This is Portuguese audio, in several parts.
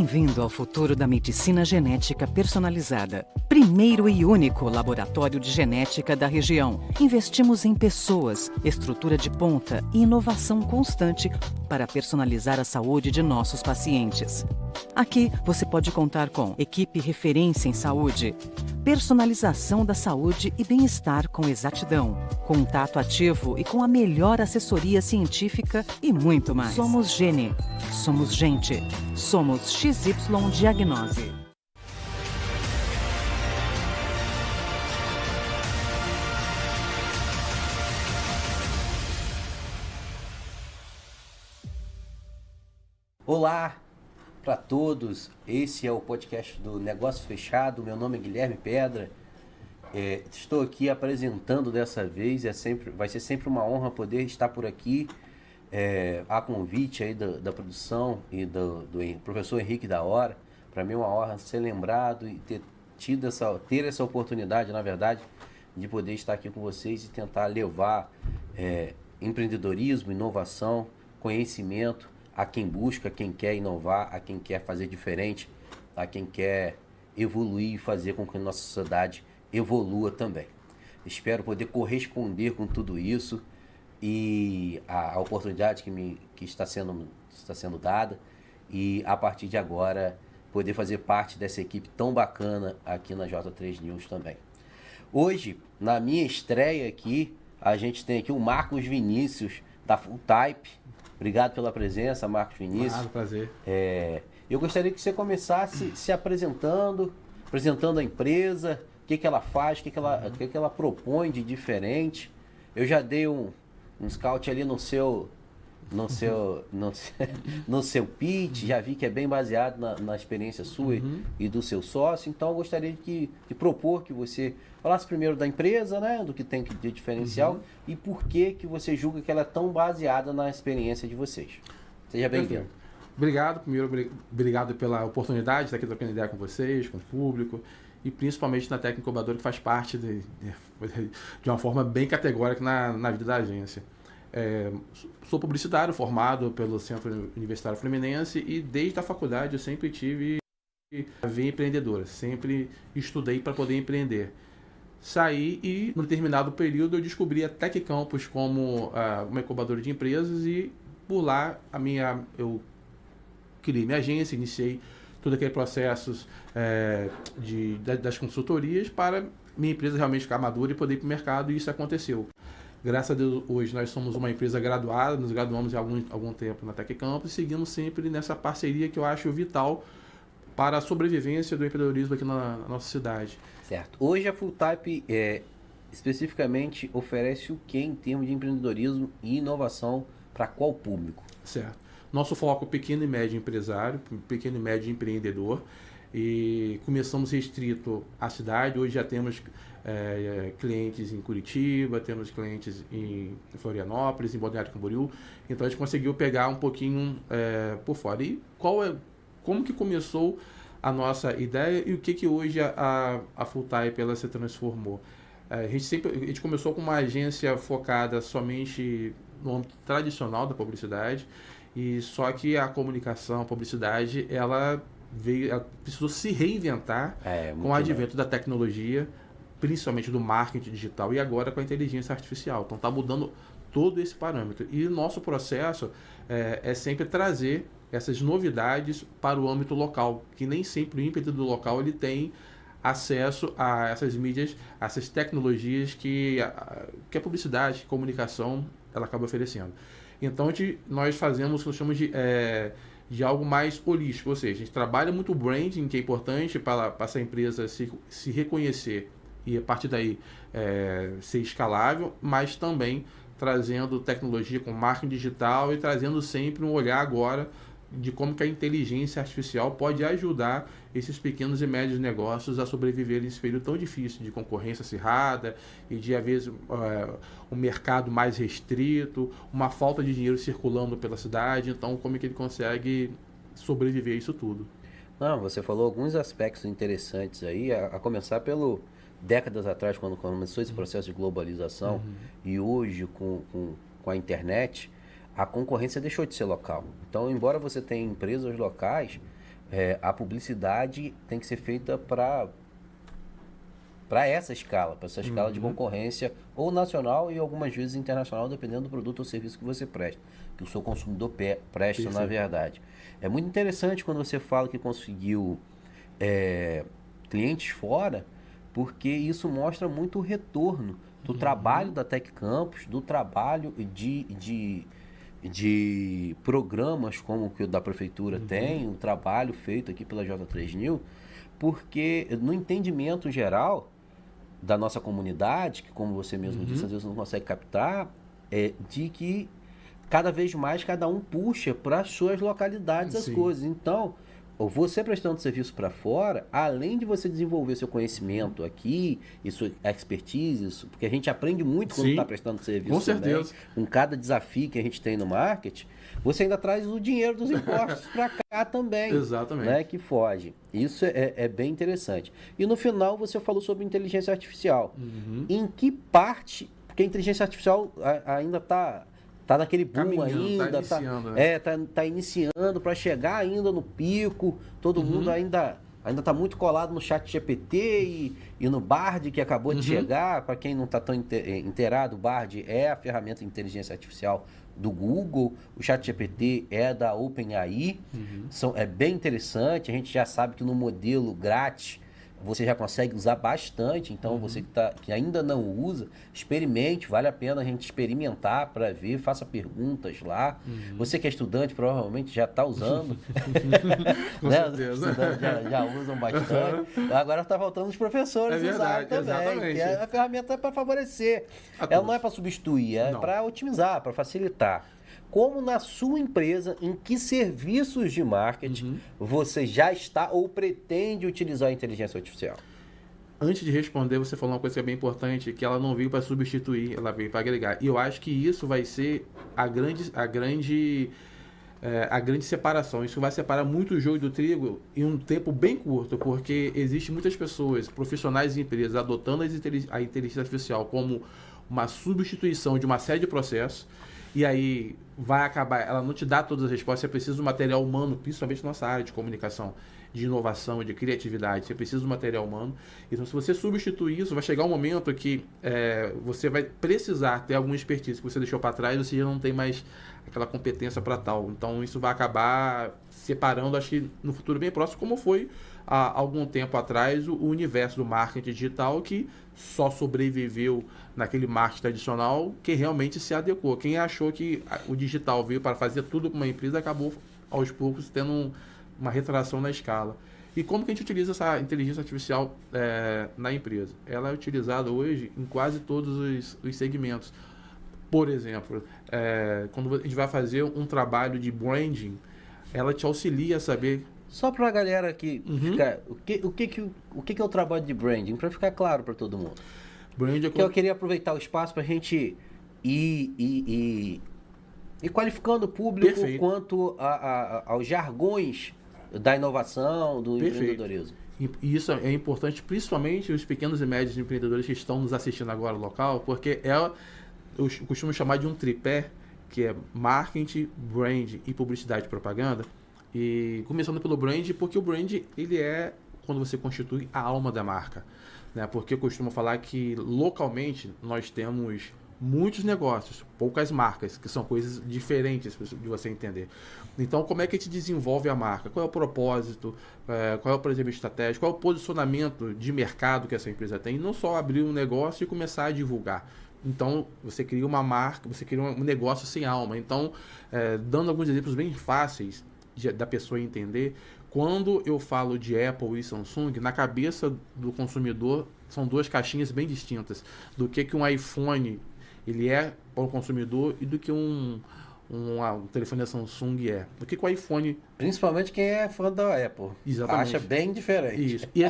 Bem-vindo ao futuro da medicina genética personalizada. Primeiro e único laboratório de genética da região. Investimos em pessoas, estrutura de ponta e inovação constante para personalizar a saúde de nossos pacientes. Aqui você pode contar com equipe referência em saúde, personalização da saúde e bem-estar com exatidão, contato ativo e com a melhor assessoria científica e muito mais. Somos Gene. Somos gente. Somos XY Diagnose. Olá para todos, esse é o podcast do Negócio Fechado. Meu nome é Guilherme Pedra. É, estou aqui apresentando dessa vez, é sempre, vai ser sempre uma honra poder estar por aqui. É, a convite aí da, da produção e do, do, professor Henrique da Hora. Para mim é uma honra ser lembrado e ter tido essa, ter essa oportunidade, na verdade, de poder estar aqui com vocês e tentar levar é, empreendedorismo, inovação, conhecimento a quem busca, a quem quer inovar, a quem quer fazer diferente, a quem quer evoluir e fazer com que a nossa sociedade evolua também. Espero poder corresponder com tudo isso e a, a oportunidade que, me, que está, sendo, está sendo dada e a partir de agora poder fazer parte dessa equipe tão bacana aqui na J3 News também. Hoje, na minha estreia aqui, a gente tem aqui o Marcos Vinícius da Full Type. Obrigado pela presença, Marcos Vinícius. Claro, prazer. É, eu gostaria que você começasse se apresentando, apresentando a empresa, o que, que ela faz, o que, que, ela, o que, que ela propõe de diferente. Eu já dei um, um scout ali no seu no seu no, no seu pitch, já vi que é bem baseado na, na experiência sua uhum. e do seu sócio, então eu gostaria de, de, propor que você falasse primeiro da empresa, né, do que tem de diferencial uhum. e por que que você julga que ela é tão baseada na experiência de vocês. Seja bem-vindo. Obrigado, primeiro, obrigado pela oportunidade de estar aqui trocando ideia com vocês, com o público e principalmente na técnica incubadora que faz parte de, de uma forma bem categórica na, na vida da agência. É, sou publicitário formado pelo Centro Universitário Fluminense e desde a faculdade eu sempre tive a ver empreendedora, sempre estudei para poder empreender. Saí e, no determinado período, eu descobri a Tech Campus como uh, uma incubadora de empresas e, por lá, a minha, eu criei minha agência, iniciei todo aquele processo é, de, das consultorias para minha empresa realmente ficar madura e poder ir para o mercado, e isso aconteceu. Graças a Deus, hoje nós somos uma empresa graduada, nos graduamos há algum, algum tempo na Tech Campus e seguimos sempre nessa parceria que eu acho vital para a sobrevivência do empreendedorismo aqui na, na nossa cidade. Certo. Hoje a Full Type é, especificamente oferece o que em termos de empreendedorismo e inovação para qual público? Certo. Nosso foco é pequeno e médio empresário, pequeno e médio empreendedor. E começamos restrito à cidade, hoje já temos é, clientes em Curitiba, temos clientes em Florianópolis, em Balneário Camboriú. Então a gente conseguiu pegar um pouquinho é, por fora. E qual é, como que começou a nossa ideia e o que que hoje a, a Full Type ela se transformou? É, a gente sempre a gente começou com uma agência focada somente no âmbito tradicional da publicidade e só que a comunicação, a publicidade, ela veio, ela precisou se reinventar é, com o advento da tecnologia, principalmente do marketing digital e agora com a inteligência artificial. Então está mudando todo esse parâmetro. E nosso processo é, é, sempre trazer essas novidades para o âmbito local, que nem sempre o ímpeto do local ele tem acesso a essas mídias, a essas tecnologias que a, que a publicidade, a comunicação, ela acaba oferecendo. Então gente, nós fazemos o que nós chamamos de, é, de algo mais holístico, ou seja, a gente trabalha muito o branding, que é importante para, para essa empresa se, se reconhecer e a partir daí é, ser escalável, mas também trazendo tecnologia com marketing digital e trazendo sempre um olhar agora de como que a inteligência artificial pode ajudar esses pequenos e médios negócios a sobreviver nesse período tão difícil de concorrência acirrada e de, às vezes, uh, um mercado mais restrito, uma falta de dinheiro circulando pela cidade. Então, como é que ele consegue sobreviver a isso tudo? Não, você falou alguns aspectos interessantes aí, a, a começar pelo décadas atrás, quando começou esse processo de globalização, uhum. e hoje com, com, com a internet, a concorrência deixou de ser local. Então, embora você tenha empresas locais, é, a publicidade tem que ser feita para para essa escala, para essa escala uhum. de concorrência ou nacional e algumas vezes internacional, dependendo do produto ou serviço que você presta, que o seu consumidor presta, Isso. na verdade. É muito interessante quando você fala que conseguiu é, clientes fora, porque isso mostra muito o retorno do uhum. trabalho da Tech Campus, do trabalho de, de, de programas como o que o da prefeitura uhum. tem, o trabalho feito aqui pela J3 New, porque no entendimento geral da nossa comunidade, que como você mesmo uhum. disse, às vezes não consegue captar, é de que cada vez mais cada um puxa para as suas localidades Sim. as coisas. Então, você prestando serviço para fora, além de você desenvolver seu conhecimento aqui e sua expertise, isso, porque a gente aprende muito quando está prestando serviço. Com também, certeza. Com cada desafio que a gente tem no marketing, você ainda traz o dinheiro dos impostos para cá também. Exatamente. Né, que foge. Isso é, é, bem interessante. E no final você falou sobre inteligência artificial. Uhum. Em que parte. Porque a inteligência artificial ainda está tá naquele boom Caminhando, ainda, tá iniciando, tá, né? é, tá, tá iniciando para chegar ainda no pico, todo uhum. mundo ainda ainda está muito colado no chat GPT e, e no Bard que acabou uhum. de chegar. Para quem não está tão inteirado, o Bard é a ferramenta de inteligência artificial do Google, o chat GPT é da OpenAI. Uhum. São, é bem interessante, a gente já sabe que no modelo grátis você já consegue usar bastante. Então, uhum. você que, tá, que ainda não usa, experimente, vale a pena a gente experimentar para ver, faça perguntas lá. Uhum. Você que é estudante, provavelmente já está usando. Com né? certeza. Já, já, usam bastante. Uhum. Agora está faltando os professores é verdade, também. Exatamente. a ferramenta é para favorecer. Ela não é para substituir, é para otimizar, para facilitar como na sua empresa, em que serviços de marketing uhum. você já está ou pretende utilizar a inteligência artificial? Antes de responder, você falou uma coisa que é bem importante, que ela não veio para substituir, ela veio para agregar. E eu acho que isso vai ser a grande, a grande, é, a grande separação. Isso vai separar muito o joio do trigo em um tempo bem curto, porque existe muitas pessoas, profissionais e empresas, adotando a inteligência artificial como uma substituição de uma série de processos e aí vai acabar, ela não te dá todas as respostas, você precisa do material humano, principalmente nossa área de comunicação, de inovação, de criatividade, você precisa do material humano. Então, se você substituir isso, vai chegar um momento que é, você vai precisar ter alguma expertise que você deixou para trás, você já não tem mais aquela competência para tal. Então, isso vai acabar separando, acho que no futuro bem próximo, como foi há algum tempo atrás o universo do marketing digital que só sobreviveu naquele marketing tradicional que realmente se adequou. Quem achou que o digital veio para fazer tudo para uma empresa acabou aos poucos tendo uma retração na escala. E como que a gente utiliza essa inteligência artificial é, na empresa? Ela é utilizada hoje em quase todos os, os segmentos. Por exemplo, é, quando a gente vai fazer um trabalho de branding, ela te auxilia a saber só para a galera que uhum. ficar, o que o que que o que que é o trabalho de branding para ficar claro para todo mundo. Branding é que eu queria aproveitar o espaço para a gente ir, ir, ir, ir, qualificando o público Perfeito. quanto a, a, aos jargões da inovação, do Perfeito. empreendedorismo. E isso é importante, principalmente os pequenos e médios empreendedores que estão nos assistindo agora no local, porque é, eu costumo chamar de um tripé, que é marketing, brand e publicidade e propaganda e começando pelo brand, porque o brand ele é quando você constitui a alma da marca, né? Porque eu costumo falar que localmente nós temos muitos negócios, poucas marcas, que são coisas diferentes de você entender. Então, como é que a gente desenvolve a marca? Qual é o propósito? É, qual é o planejamento estratégico? Qual é o posicionamento de mercado que essa empresa tem? E não só abrir um negócio e começar a divulgar. Então, você cria uma marca, você cria um negócio sem alma. Então, é, dando alguns exemplos bem fáceis, de, da pessoa entender. Quando eu falo de Apple e Samsung, na cabeça do consumidor são duas caixinhas bem distintas do que, que um iPhone ele é para o consumidor e do que um, um, um, telefone da Samsung é. Do que, que o iPhone. Principalmente quem é fã da Apple. Exatamente. Acha bem diferente. Isso. E,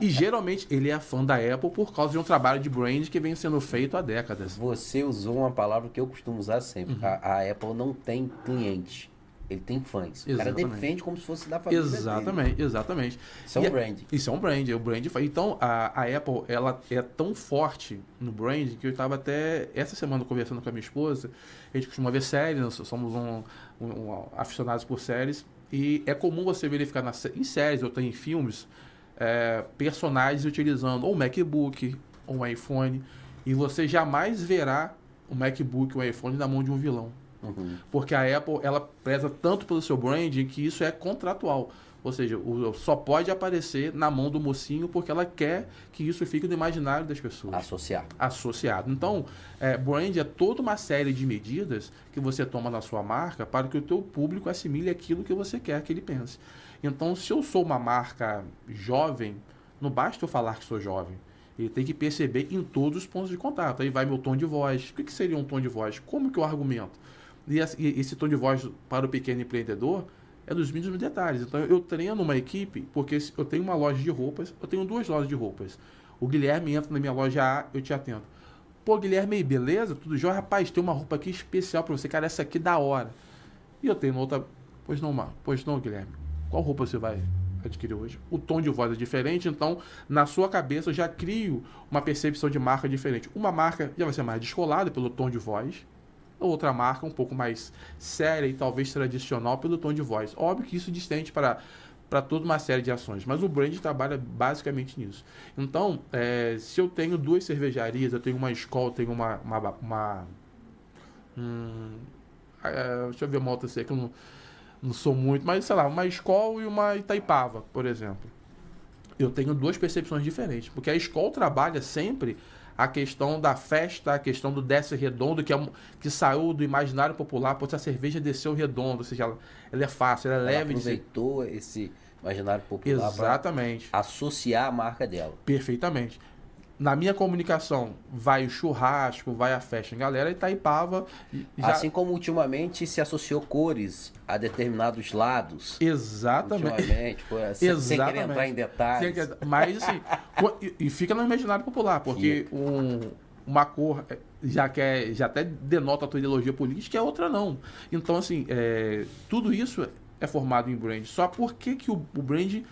e, geralmente ele é fã da Apple por causa de um trabalho de brand que vem sendo feito há décadas. Você usou uma palavra que eu costumo usar sempre. Uhum. A, a Apple não tem cliente. Ele tem fãs. Exatamente. O cara defende como se fosse da família Exatamente, dele. exatamente. Isso é um e brand. Isso é um brand. O brand então, a, a Apple, ela é tão forte no brand que eu estava até essa semana conversando com a minha esposa. A gente costuma ver séries, nós somos um, um, um aficionados por séries. E é comum você verificar na, em séries ou em filmes é, personagens utilizando ou um MacBook ou um iPhone e você jamais verá o MacBook ou o iPhone na mão de um vilão. Uhum. Porque a Apple ela preza tanto pelo seu branding que isso é contratual. Ou seja, o, só pode aparecer na mão do mocinho porque ela quer que isso fique no imaginário das pessoas. Associado. Associado. Então, é, brand é toda uma série de medidas que você toma na sua marca para que o teu público assimile aquilo que você quer que ele pense. Então, se eu sou uma marca jovem, não basta eu falar que sou jovem. Ele tem que perceber em todos os pontos de contato. Aí vai meu tom de voz. O que, seria um tom de voz? Como que eu argumento? E esse tom de voz para o pequeno empreendedor é dos mínimos detalhes. Então eu treino uma equipe, porque eu tenho uma loja de roupas, eu tenho duas lojas de roupas. O Guilherme entra na minha loja A, eu te atendo. Pô, Guilherme, beleza? Tudo jóia? Rapaz, tem uma roupa aqui especial para você, cara, essa aqui da hora. E eu tenho outra. Pois não, Mar. Pois não, Guilherme. Qual roupa você vai adquirir hoje? O tom de voz é diferente, então na sua cabeça eu já crio uma percepção de marca diferente. Uma marca já vai ser mais descolada pelo tom de voz, outra marca um pouco mais séria e talvez tradicional pelo tom de voz. Óbvio que isso distante para para toda uma série de ações, mas o brand trabalha basicamente nisso. Então, é, se eu tenho duas cervejarias, eu tenho uma escola, tenho uma, uma, uma hum, é, deixa eu ver uma outra assim, que eu não, não sou muito, mas sei lá, uma escola e uma Itaipava, por exemplo. Eu tenho duas percepções diferentes, porque a escola trabalha sempre a questão da festa, a questão do desce redondo, que, é, que saiu do imaginário popular, porque a cerveja desceu redondo, ou seja, ela, ela é fácil, ela é ela leve. aproveitou de... esse imaginário popular Exatamente. associar a marca dela. Perfeitamente na minha comunicação vai o churrasco, vai a festa em galera, Itaipava. Já... Assim como ultimamente se associou cores a determinados lados. Exatamente. Ultimamente, foi assim, Exatamente. sem querer entrar em detalhes. Mas assim, e, fica no imaginário popular, porque um, uma cor é, já quer, já até denota a tua ideologia política, e a outra não. Então, assim, é, tudo isso é formado em brand. Só por que, que o, o brand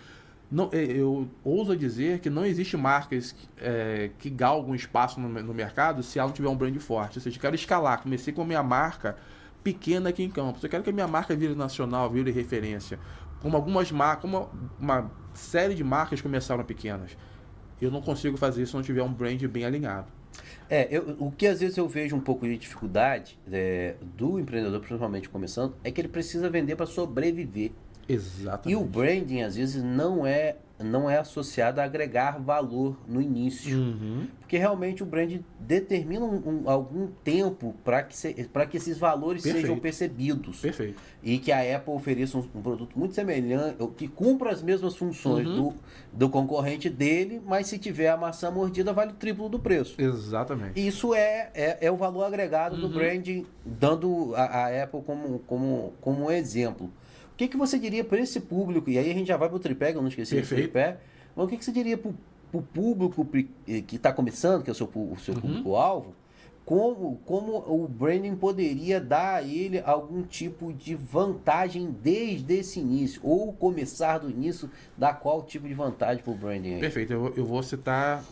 não, é, eu ouso dizer que não existe marcas é, que galgam espaço no, no, mercado se ela não tiver um brand forte. Ou seja, eu quero escalar, comecei com a minha marca pequena aqui em Campos. Eu quero que a minha marca vire nacional, vire referência. Como algumas marcas, uma, uma série de marcas começaram pequenas. Eu não consigo fazer isso se não tiver um brand bem alinhado. É, eu, o que às vezes eu vejo um pouco de dificuldade é, do empreendedor, principalmente começando, é que ele precisa vender para sobreviver. Exatamente. E o branding, às vezes, não é não é associado a agregar valor no início. Uhum. Porque realmente o brand determina um, um, algum tempo para que, se, que esses valores Perfeito. sejam percebidos. Perfeito. E que a Apple ofereça um, um, produto muito semelhante, que cumpra as mesmas funções uhum. do, do concorrente dele, mas se tiver a maçã mordida, vale o triplo do preço. Exatamente. Isso é, é, é o valor agregado uhum. do branding, dando a, a Apple como, como, como um exemplo. O que, que você diria para esse público? E aí a gente já vai para o tripé, que eu não esqueci do tripé. Mas o que, que você diria para o público eh, que está começando, que é o seu, o seu uhum. público-alvo, como, como o branding poderia dar a ele algum tipo de vantagem desde esse início, ou começar do início, dar qual tipo de vantagem para o branding? Aí? Perfeito, eu, eu vou citar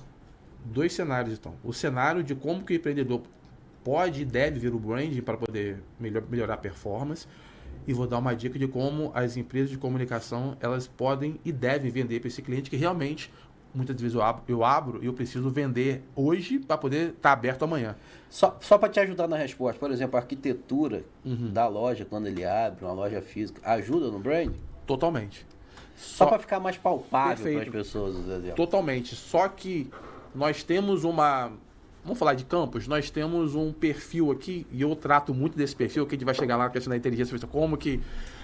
dois cenários então. O cenário de como que o empreendedor pode e deve ver o branding para poder melhor, melhorar a performance e vou dar uma dica de como as empresas de comunicação elas podem e devem vender para esse cliente que realmente muitas vezes eu abro, eu abro e eu preciso vender hoje para poder estar tá aberto amanhã. Só, só para te ajudar na resposta, por exemplo, a arquitetura uhum. da loja, quando ele abre uma loja física, ajuda no brand? Totalmente. Só, só para ficar mais palpável para as pessoas. Totalmente. Só que nós temos uma Vamos falar de campos? Nós temos um perfil aqui, e eu trato muito desse perfil, que a gente vai chegar lá na questão da inteligência como que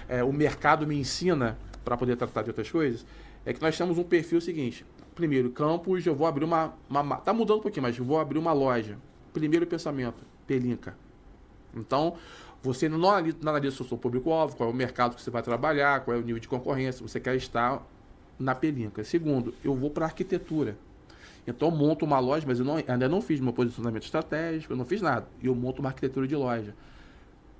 é, o mercado me ensina para poder tratar de outras coisas. É que nós temos um perfil seguinte. Primeiro, campos, eu vou abrir uma, uma. Tá mudando um pouquinho, mas eu vou abrir uma loja. Primeiro pensamento, pelinca. Então, você não analisa o seu público-alvo, qual é o mercado que você vai trabalhar, qual é o nível de concorrência, você quer estar na pelinca. Segundo, eu vou para arquitetura. Então eu monto uma loja, mas eu não, ainda não fiz meu posicionamento estratégico, eu não fiz nada. E eu monto uma arquitetura de loja.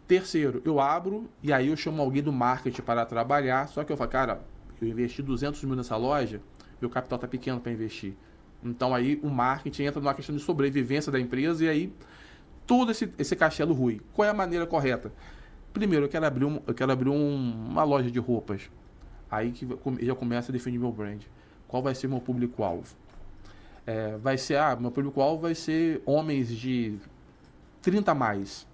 Terceiro, eu abro e aí eu chamo alguém do marketing para trabalhar. Só que eu falo, cara, eu investi 200 mil nessa loja, meu capital está pequeno para investir. Então aí o marketing entra numa questão de sobrevivência da empresa e aí todo esse, esse castelo rui. Qual é a maneira correta? Primeiro, eu quero abrir, um, eu quero abrir um, uma loja de roupas. Aí que já começa a definir meu brand. Qual vai ser meu público-alvo? É, vai ser, ah, meu público-alvo vai ser homens de 30 a mais.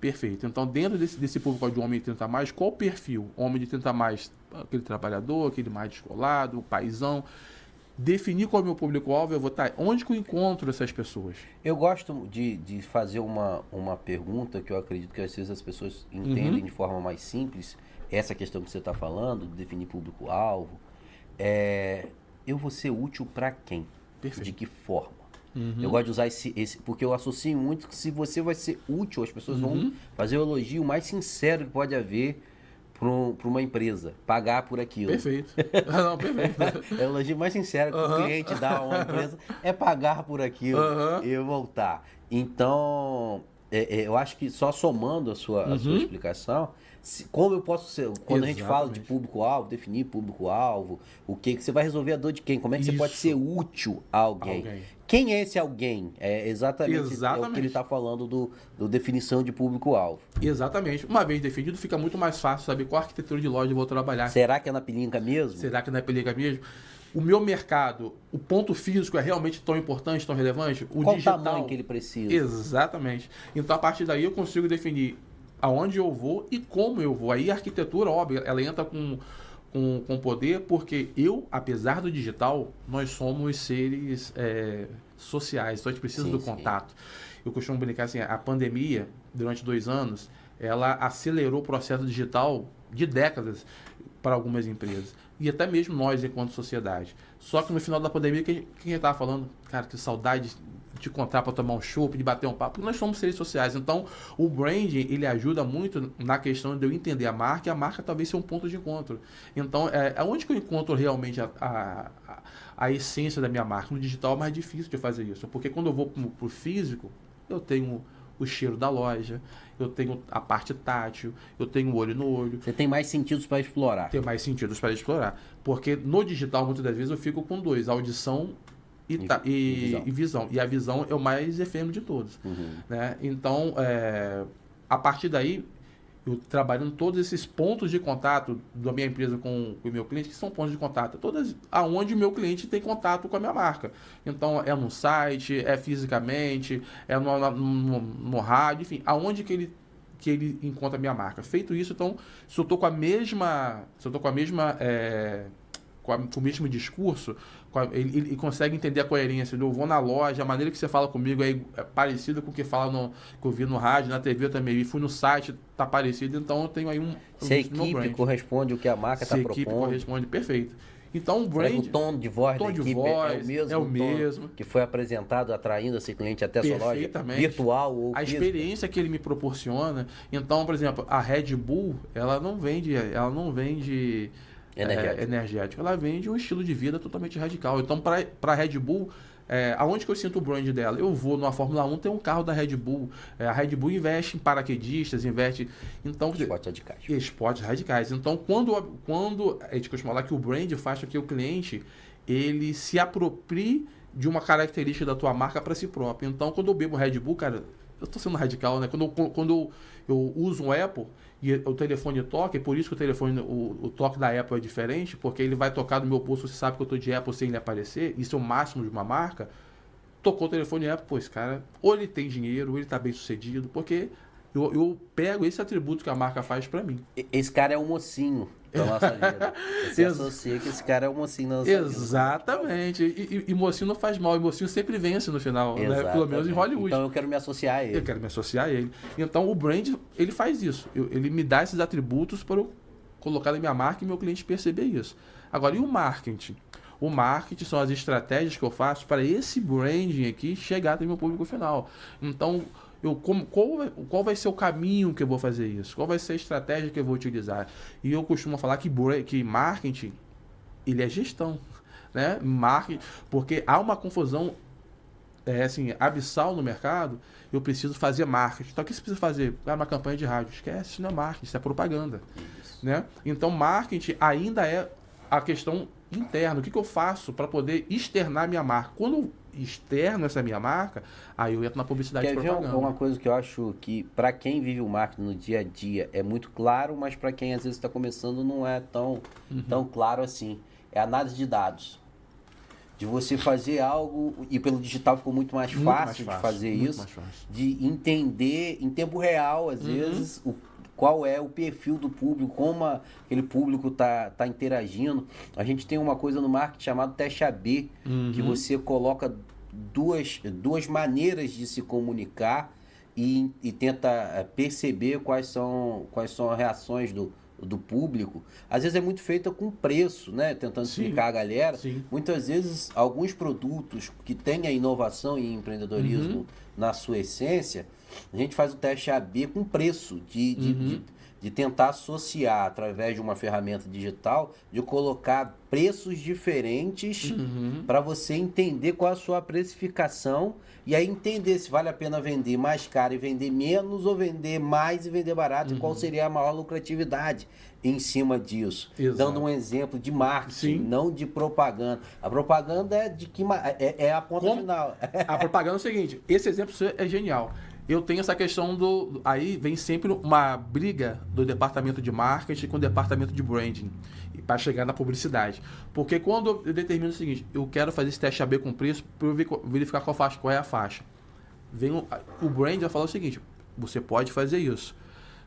Perfeito. Então, dentro desse, desse público de homem de 30 a mais, qual o perfil? Homem de 30 a mais, aquele trabalhador, aquele mais descolado, o paizão. Definir qual é o meu público-alvo, eu vou estar. Onde que eu encontro essas pessoas? Eu gosto de, de fazer uma, uma pergunta que eu acredito que às vezes as pessoas entendem uhum. de forma mais simples. Essa questão que você está falando, de definir público-alvo. É, eu vou ser útil para quem? Perfeito. De que forma? Uhum. Eu gosto de usar esse, esse, porque eu associo muito que se você vai ser útil, as pessoas uhum. vão fazer o elogio mais sincero que pode haver para um, uma empresa, pagar por aquilo. Perfeito. Ah, não, perfeito. é o elogio mais sincero que uhum. o cliente dá a uma empresa é pagar por aquilo e voltar. Então, é, é, eu acho que só somando a sua, a sua uhum. explicação, se, como eu posso ser. Quando Exatamente. a gente fala de público-alvo, definir público-alvo, o que, que você vai resolver a dor de quem? Como é que Isso. você pode ser útil a alguém? alguém. Quem é esse alguém? É exatamente, exatamente. É o que ele está falando do, do, definição de público-alvo. Exatamente. Uma vez definido, fica muito mais fácil saber qual arquitetura de loja eu vou trabalhar. Será que é na pelinca mesmo? Será que é na pelinca mesmo? O meu mercado, o ponto físico é realmente tão importante, tão relevante? O Qual digital, tamanho que ele precisa? Exatamente. Então, a partir daí, eu consigo definir aonde eu vou e como eu vou. Aí a arquitetura, óbvio, ela entra com, com, com poder, porque eu, apesar do digital, nós somos seres é, sociais, então a gente precisa sim, do sim. contato. Eu costumo brincar assim, a pandemia, durante dois anos, ela acelerou o processo digital de décadas para algumas empresas. E até mesmo nós, enquanto sociedade. Só que no final da pandemia, quem, quem estava falando, cara, que saudade te encontrar para tomar um chopp, de bater um papo, porque nós somos seres sociais. Então, o branding, ele ajuda muito na questão de eu entender a marca, e a marca talvez seja um ponto de encontro. Então, é, aonde que eu encontro realmente a, a, a, essência da minha marca? No digital é mais difícil de fazer isso, porque quando eu vou para o físico, eu tenho o cheiro da loja, eu tenho a parte tátil, eu tenho o olho no olho. Você tem mais sentidos para explorar. Tem mais sentidos para explorar. Porque no digital, muitas das vezes, eu fico com dois: audição e, e, e, visão. e, visão. e a visão é o mais efêmero de todos. Uhum. Né? Então, é, a partir daí, eu trabalhando todos esses pontos de contato da minha empresa com, com o meu cliente, que são pontos de contato, todas aonde o meu cliente tem contato com a minha marca. Então, é no site, é fisicamente, é no, no, no rádio, enfim, aonde que ele que ele encontra a minha marca. Feito isso, então, se eu estou com a mesma, se eu tô com a mesma é, com, a, com, o mesmo discurso, ele, ele, consegue entender a coerência. Eu vou na loja, a maneira que você fala comigo é, é parecida com o que fala no, que eu vi no rádio, na TV também. E fui no site, tá parecido, então eu tenho aí um. Se a equipe corresponde o que a marca está propondo. Se a equipe corresponde, perfeito. Então o brand. O tom de voz tom da equipe voz, é o mesmo. É o mesmo. Que foi apresentado, atraindo esse cliente até a sua loja virtual ou A física. experiência que ele me proporciona. Então, por exemplo, a Red Bull, ela não vende, ela não vende energético. É, energético. Ela vende um estilo de vida totalmente radical. Então, para a Red Bull, é, aonde que eu sinto o brand dela? Eu vou numa Fórmula 1, tem um carro da Red Bull. É, a Red Bull investe em paraquedistas, investe. Então, esportes radicais. Esportes radicais. Então, quando, quando a gente costuma falar que o brand faz com que o cliente ele se aproprie de uma característica da tua marca para si próprio. Então, quando eu bebo Red Bull, cara, eu estou sendo radical, né? Quando, eu, quando eu, eu uso um Apple, e o telefone toca, é por isso que o telefone, o, o, toque da Apple é diferente, porque ele vai tocar no meu pulso, você sabe que eu estou de Apple sem ele aparecer, isso é o máximo de uma marca. Tocou o telefone Apple, esse cara, ou ele tem dinheiro, ou ele está bem sucedido, porque eu, eu pego esse atributo que a marca faz para mim. Esse cara é um mocinho da nossa vida. Você associa que esse cara é um mocinho da nossa Exatamente. vida. Exatamente. E, e, mocinho não faz mal. E mocinho sempre vence no final. Né? Pelo menos em Hollywood. Então eu quero me associar a ele. Eu quero me associar a ele. Então o brand, ele faz isso. Eu, ele me dá esses atributos para eu colocar na minha marca e meu cliente perceber isso. Agora, e o marketing? O marketing são as estratégias que eu faço para esse branding aqui chegar até meu público final. Então, eu como, qual, qual vai ser o caminho que eu vou fazer isso? Qual vai ser a estratégia que eu vou utilizar? E eu costumo falar que, que marketing, ele é gestão, né? Marketing, porque há uma confusão é, assim, abissal no mercado, eu preciso fazer marketing. Então, o que você precisa fazer? Ah, uma campanha de rádio. Esquece, isso não é marketing, isso é propaganda. Isso. Né? Então, marketing ainda é a questão interna. O que, que eu faço para poder externar minha marca? Quando externo essa minha marca, aí eu entro na publicidade Quer e ver propaganda. uma coisa que eu acho que para quem vive o marketing no dia a dia é muito claro, mas para quem às vezes está começando não é tão, Uhum. tão claro assim. É análise de dados. De você fazer algo, e pelo digital ficou muito mais Muito fácil, mais de fácil, fazer muito isso, de entender em tempo real, às Uhum. vezes, o, qual é o perfil do público, como a- aquele público tá, tá interagindo. A gente tem uma coisa no marketing chamado teste AB, que Uhum. você coloca duas, duas maneiras de se comunicar e, e tenta eh, perceber quais são, quais são as reações do, do público. Às vezes é muito feita com preço, né? Tentando Sim. explicar a galera. Sim. Muitas vezes, alguns produtos que têm a inovação e empreendedorismo Uhum. na sua essência, a gente faz o teste AB com preço, de, de, Uhum. de, de tentar associar através de uma ferramenta digital, de colocar preços diferentes Uhum. para você entender qual a sua precificação e aí entender se vale a pena vender mais caro e vender menos ou vender mais e vender barato e Uhum. qual seria a maior lucratividade em cima disso. Exato. Dando um exemplo de marketing, Sim. não de propaganda. A propaganda é de que é, é a ponta Como- final. A propaganda é o seguinte, esse exemplo é genial. Eu tenho essa questão do. Aí vem sempre uma briga do departamento de marketing com o departamento de branding para chegar na publicidade. Porque quando eu determino o seguinte, eu quero fazer esse teste AB com preço para eu ver- verificar qual, faixa, qual é a faixa. Vem o, o brand vai falar o seguinte: você pode fazer isso.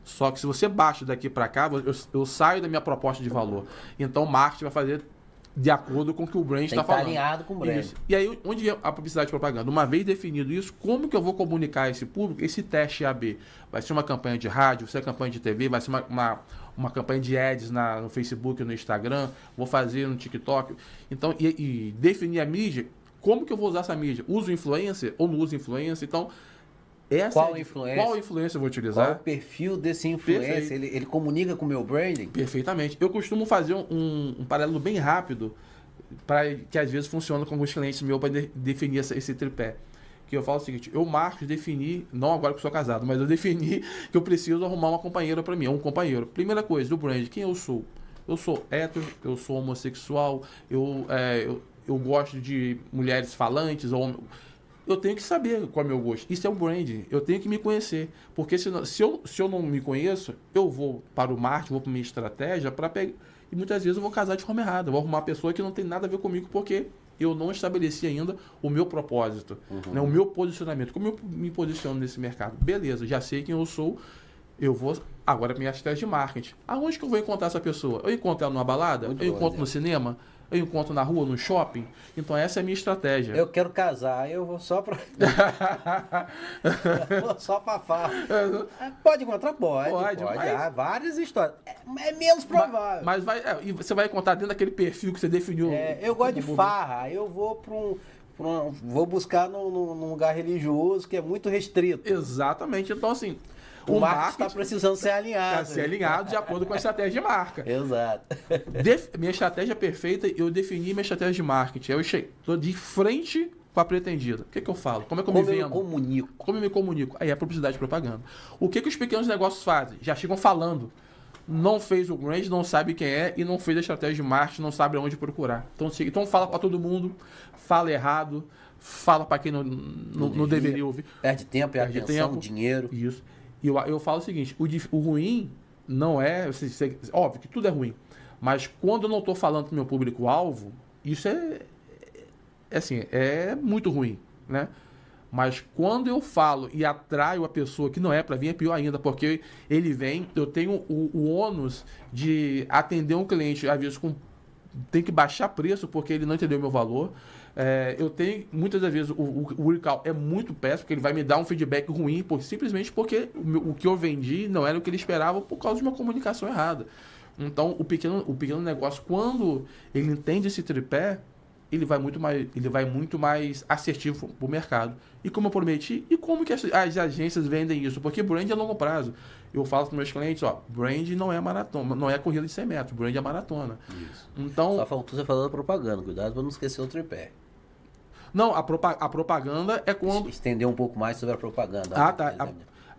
Só que se você baixa daqui para cá, eu, eu saio da minha proposta de valor. Então o marketing vai fazer de acordo com o que o brand está estar falando. alinhado com o brand. Isso. E aí, onde é a publicidade e propaganda? Uma vez definido isso, como que eu vou comunicar a esse público esse teste AB? Vai ser uma campanha de rádio, vai ser uma campanha de TV, vai ser uma, uma, uma campanha de ads na, no Facebook, no Instagram, vou fazer no TikTok. Então, e, e definir a mídia, como que eu vou usar essa mídia? Uso influencer ou não uso influencer? Então, essa Qual é a- influencer? Qual influencer eu vou Qual é o utilizar? perfil desse influencer? Ele, ele comunica com o meu branding? Perfeitamente. Eu costumo fazer um, um paralelo bem rápido, para que às vezes funciona com alguns clientes meus para de- definir essa- esse tripé. Que eu falo o seguinte, eu, Marcos, defini, não agora que eu sou casado, mas eu defini que eu preciso arrumar uma companheira para mim, um companheiro. Primeira coisa, do brand, quem eu sou? Eu sou hétero, eu sou homossexual, eu, é, eu, eu gosto de mulheres falantes, ou eu tenho que saber qual é o meu gosto. Isso é um branding. Eu tenho que me conhecer. Porque se, se, eu, se eu não me conheço, eu vou para o marketing, vou para minha estratégia para pegar. E muitas vezes eu vou casar de forma errada. Eu vou arrumar uma pessoa que não tem nada a ver comigo porque eu não estabeleci ainda o meu propósito, né, o meu posicionamento. Como eu me posiciono nesse mercado? Beleza, já sei quem eu sou. Eu vou. Agora, minha estratégia de marketing. Aonde que eu vou encontrar essa pessoa? Eu encontro ela numa balada? Muito eu bom encontro no cinema? Eu encontro na rua, no shopping? Então, essa é a minha estratégia. Eu quero casar, eu vou só pra. Eu vou só pra farra. Pode encontrar? Pode. Pode, Pode, mas- Há várias histórias. É, é menos provável. Mas vai, é, e você vai encontrar dentro daquele perfil que você definiu. É, eu gosto de farra, eu vou para um, pra um- Vou buscar num lugar religioso que é muito restrito. Exatamente. Então, assim, O, o, marketing está precisando ser alinhado. ser alinhado de acordo com a estratégia de marca. Exato. Minha estratégia perfeita, eu defini minha estratégia de marketing. Eu estou de frente com a pretendida. O que, que eu falo? Como é que eu Como me eu vendo? comunico. Como eu me comunico? Aí é publicidade e propaganda. O que, que os pequenos negócios fazem? Já chegam falando. Não fez o brand, não sabe quem é e não fez a estratégia de marketing, não sabe onde procurar. Então, se- então fala para todo mundo, fala errado, fala para quem não, não, não devia. deveria ouvir. Perde tempo, perde Perde atenção, tempo. dinheiro. Isso. E eu, eu falo o seguinte: o, o ruim não é. você- você- óbvio que tudo é ruim. Mas quando eu não estou falando para meu público-alvo, isso é, é assim, é muito ruim, né? Mas quando eu falo e atraio a pessoa que não é para vir, é pior ainda, porque ele vem, eu tenho o, o ônus de atender um cliente, às vezes, com tem que baixar preço porque ele não entendeu meu valor. É, eu tenho, muitas das vezes, o, o, o recall é muito péssimo, porque ele vai me dar um feedback ruim, por, simplesmente porque o, o que eu vendi não era o que ele esperava por causa de uma comunicação errada. Então, o pequeno, o pequeno negócio, quando ele entende esse tripé, ele vai muito mais, ele vai muito mais assertivo para o mercado. E como eu prometi, e como que as, as agências vendem isso? Porque brand é longo prazo. Eu falo para meus clientes, ó, brand não é maratona, não é corrida de 100 metros, brand é maratona. Isso. Então, Só faltou você falando da propaganda. Cuidado para não esquecer o tripé. não, a, propa- a propaganda é quando Estender um pouco mais sobre a propaganda. Ah, tá. A,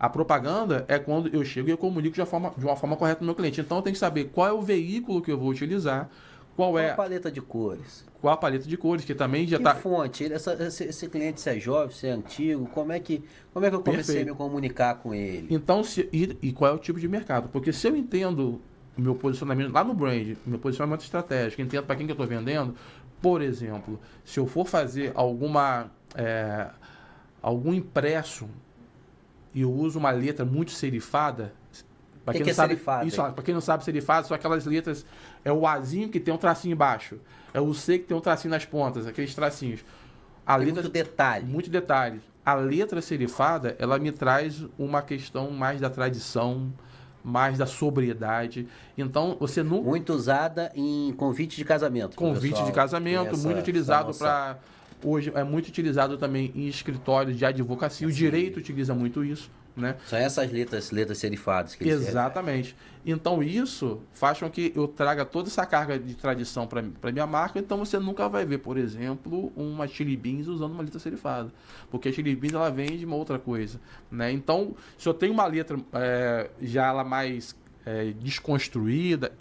a propaganda é quando eu chego e eu comunico de uma, forma, de uma forma correta no meu cliente. Então eu tenho que saber qual é o veículo que eu vou utilizar, Qual, Qual é a paleta de cores? qual a paleta de cores, que também já está. fonte? Essa- esse, esse cliente, se é jovem, se é antigo, como é que, como é que eu comecei Perfeito. a me comunicar com ele? Então, se, e, e qual é o tipo de mercado? Porque se eu entendo o meu posicionamento lá no brand, meu posicionamento estratégico, entendo para quem que eu estou vendendo, por exemplo, se eu for fazer alguma é, algum impresso e eu uso uma letra muito serifada, para Que quem, que não é sabe, isso, para quem não sabe serifada, são aquelas letras é o Azinho que tem um tracinho embaixo, é o C que tem um tracinho nas pontas, aqueles tracinhos. A Tem letra muito detalhe. muito detalhe. A letra serifada, ela me traz uma questão mais da tradição, mais da sobriedade. Então, você não Muito usada em convite de casamento. convite pessoal de casamento, essa- muito utilizado para hoje é muito utilizado também em escritórios de advocacia. O direito utiliza muito isso, né? São essas letras, letras serifadas que eles Exatamente. Então isso faz com que eu traga toda essa carga de tradição para minha marca. Então você nunca vai ver, por exemplo, uma Chili Beans usando uma letra serifada, porque a Chili Beans ela vem de uma outra coisa, né? Então se eu tenho uma letra é, já ela mais é, desconstruída,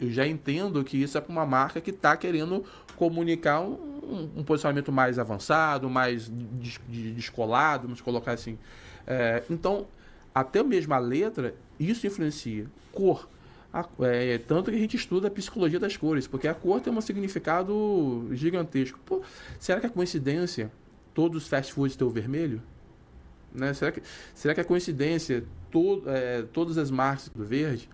eu já entendo que isso é para uma marca que está querendo comunicar um, um- posicionamento mais avançado, mais des- de- descolado, vamos colocar assim. É, então, até mesmo a letra, isso influencia. Cor. A- é, tanto que a gente estuda a psicologia das cores, porque a cor tem um significado gigantesco. Pô, será que é coincidência todos os fast foods ter o vermelho? Né? Será, que, será que é coincidência to, é, todas as marcas do verde?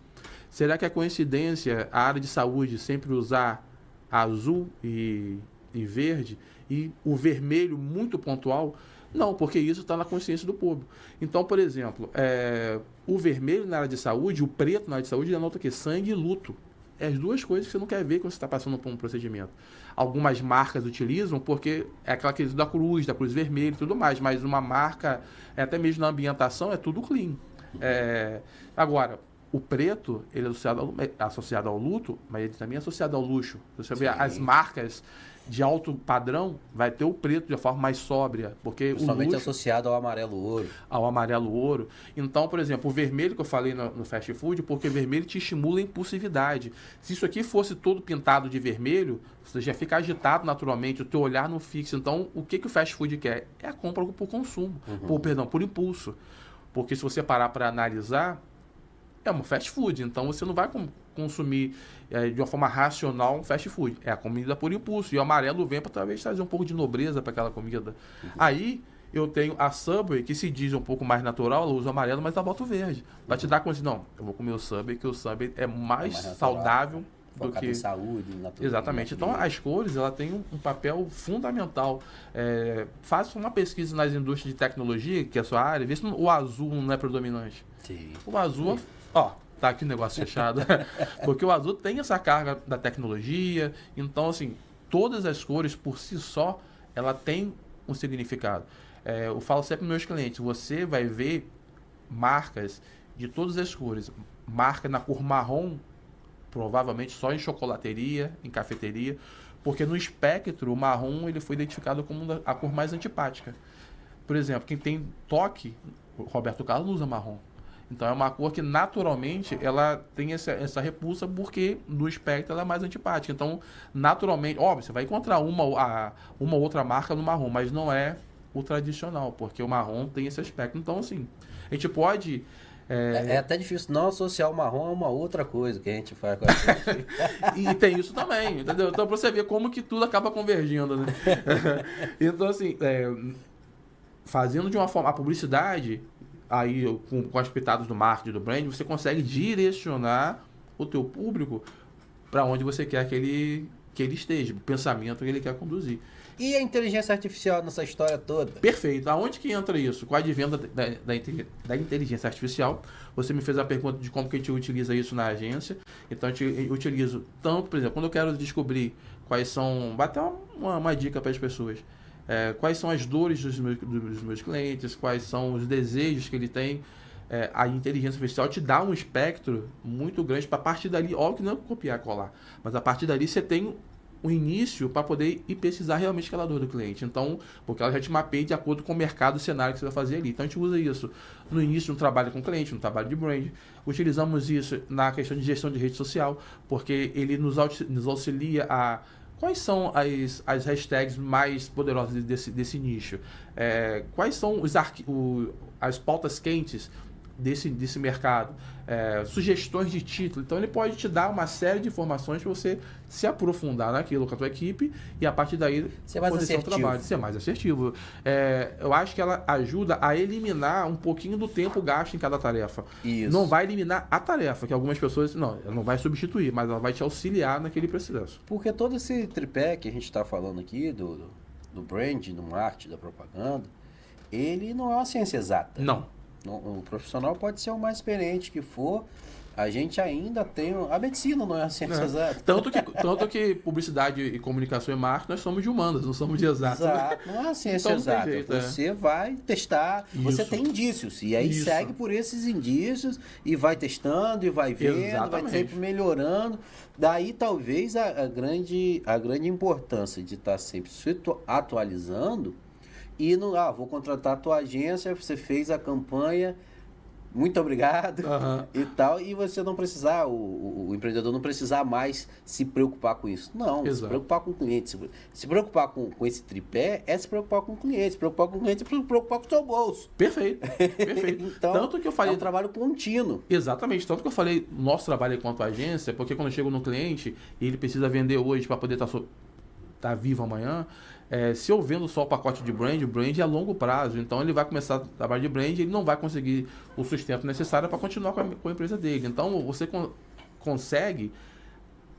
Será que é coincidência a área de saúde sempre usar azul e, e verde e o vermelho muito pontual? Não, porque isso está na consciência do público. Então, por exemplo, é, o vermelho na área de saúde, o preto na área de saúde, denota o quê? Sangue e luto. É as duas coisas que você não quer ver quando você está passando por um procedimento. Algumas marcas utilizam porque é aquela questão da cruz, da cruz vermelha e tudo mais, mas uma marca, é, até mesmo na ambientação, é tudo clean. É, agora, o preto, ele é associado, ao, é associado ao luto, mas ele também é associado ao luxo. Você Sim. as marcas de alto padrão, vai ter o preto de uma forma mais sóbria, porque o Principalmente luxo associado ao amarelo ouro. ao amarelo ouro. Então, por exemplo, o vermelho que eu falei no, no fast food, porque vermelho te estimula a impulsividade. Se isso aqui fosse todo pintado de vermelho, você já fica agitado naturalmente, o teu olhar não fixa. Então, o que, que o fast food quer? É a compra por consumo, por, perdão, por impulso. Porque se você parar para analisar, é um fast food. Então, você não vai com- consumir eh, de uma forma racional um fast food. É a comida por impulso. E o amarelo vem para talvez trazer um pouco de nobreza para aquela comida. Aí eu tenho a Subway, que se diz um pouco mais natural, ela usa o amarelo, mas ela bota o verde. Para te dar consciência, não, eu vou comer o Subway, que o Subway é mais, mais natural, saudável do Focado que... saúde, natureza. Exatamente. Então, as cores ela tem um, um papel fundamental. É, faça uma pesquisa nas indústrias de tecnologia, que é a sua área, vê se o azul não é predominante. Sim. O azul, ó, tá aqui o negócio fechado. Porque o azul tem essa carga da tecnologia. Então, assim, todas as cores por si só, ela tem um significado. É, eu falo sempre para meus clientes, você vai ver marcas de todas as cores. Marca na cor marrom, provavelmente só em chocolateria, em cafeteria, porque no espectro o marrom ele foi identificado como a cor mais antipática. Por exemplo, quem tem toque, Roberto Carlos usa marrom. Então é uma cor que naturalmente ela tem essa, essa repulsa porque no espectro ela é mais antipática. Então, naturalmente, óbvio, você vai encontrar uma, a, uma outra marca no marrom, mas não é o tradicional, porque o marrom tem esse aspecto. Então, assim, a gente pode. é, É, é até difícil não associar o marrom a uma outra coisa que a gente faz com a gente. e tem isso também, entendeu? Então, pra você ver como que tudo acaba convergindo, né? então, assim, é, fazendo de uma forma. A publicidade, aí com, com as pitadas do marketing, do brand, você consegue direcionar o teu público para onde você quer que ele, que ele esteja, o pensamento que ele quer conduzir. E a inteligência artificial nessa história toda? Perfeito. Aonde que entra isso? Com a advento da, da, da inteligência artificial, você me fez a pergunta de como que a gente utiliza isso na agência. Então, a gente utiliza tanto, por exemplo, quando eu quero descobrir quais são... Bater uma, uma dica para as pessoas. É, quais são as dores dos meus, dos meus clientes, quais são os desejos que ele tem. É, a inteligência artificial te dá um espectro muito grande para partir dali, óbvio que não é copiar e colar, mas a partir dali você tem o início para poder ir pesquisar realmente aquela dor do cliente. Então, porque ela já te mapeia de acordo com o mercado, o cenário que você vai fazer ali. Então, a gente usa isso no início no trabalho com o cliente, no trabalho de brand. Utilizamos isso na questão de gestão de rede social, porque ele nos auxilia a Quais são as, as hashtags mais poderosas desse, desse nicho? É, quais são os o, as pautas quentes desse, desse mercado, é, sugestões de título. Então ele pode te dar uma série de informações para você se aprofundar naquilo com a tua equipe e a partir daí ser mais assertivo. trabalho, ser mais assertivo. É, eu acho que ela ajuda a eliminar um pouquinho do tempo gasto em cada tarefa. Isso. Não vai eliminar a tarefa, que algumas pessoas não, ela não vai substituir, mas ela vai te auxiliar naquele processo. Porque todo esse tripé que a gente está falando aqui do, do, do brand, do marketing, da propaganda, ele não é uma ciência exata. Não. O profissional pode ser o mais experiente que for, a gente ainda tem. A medicina não é a ciência é. exata. Tanto que, tanto que publicidade e comunicação e marketing, nós somos de humanas, não somos de exatas. Exato, não é a ciência então, exata. Jeito, é. você é. vai testar, Isso. você tem indícios. E aí Isso. segue por esses indícios e vai testando e vai vendo, Exatamente. vai sempre melhorando. Daí talvez a, a, grande, a grande importância de estar sempre se atualizando e não, ah, vou contratar a tua agência, você fez a campanha, muito obrigado uhum. e tal, e você não precisar, o, o, o, empreendedor não precisar mais se preocupar com isso. Não, Exato. se preocupar com o cliente, se, se preocupar com, com esse tripé é se preocupar com o cliente, se preocupar com o cliente é se preocupar com o seu bolso. Perfeito, perfeito. então, tanto que eu falei... é um trabalho contínuo. Exatamente, tanto que eu falei, nosso trabalho enquanto agência, porque quando eu chego no cliente e ele precisa vender hoje para poder estar tá, vivo amanhã, é, se eu vendo só o pacote de brand, o brand é a longo prazo. Então ele vai começar a trabalhar de brand e ele não vai conseguir o sustento necessário para continuar com a, com a, empresa dele. Então você con consegue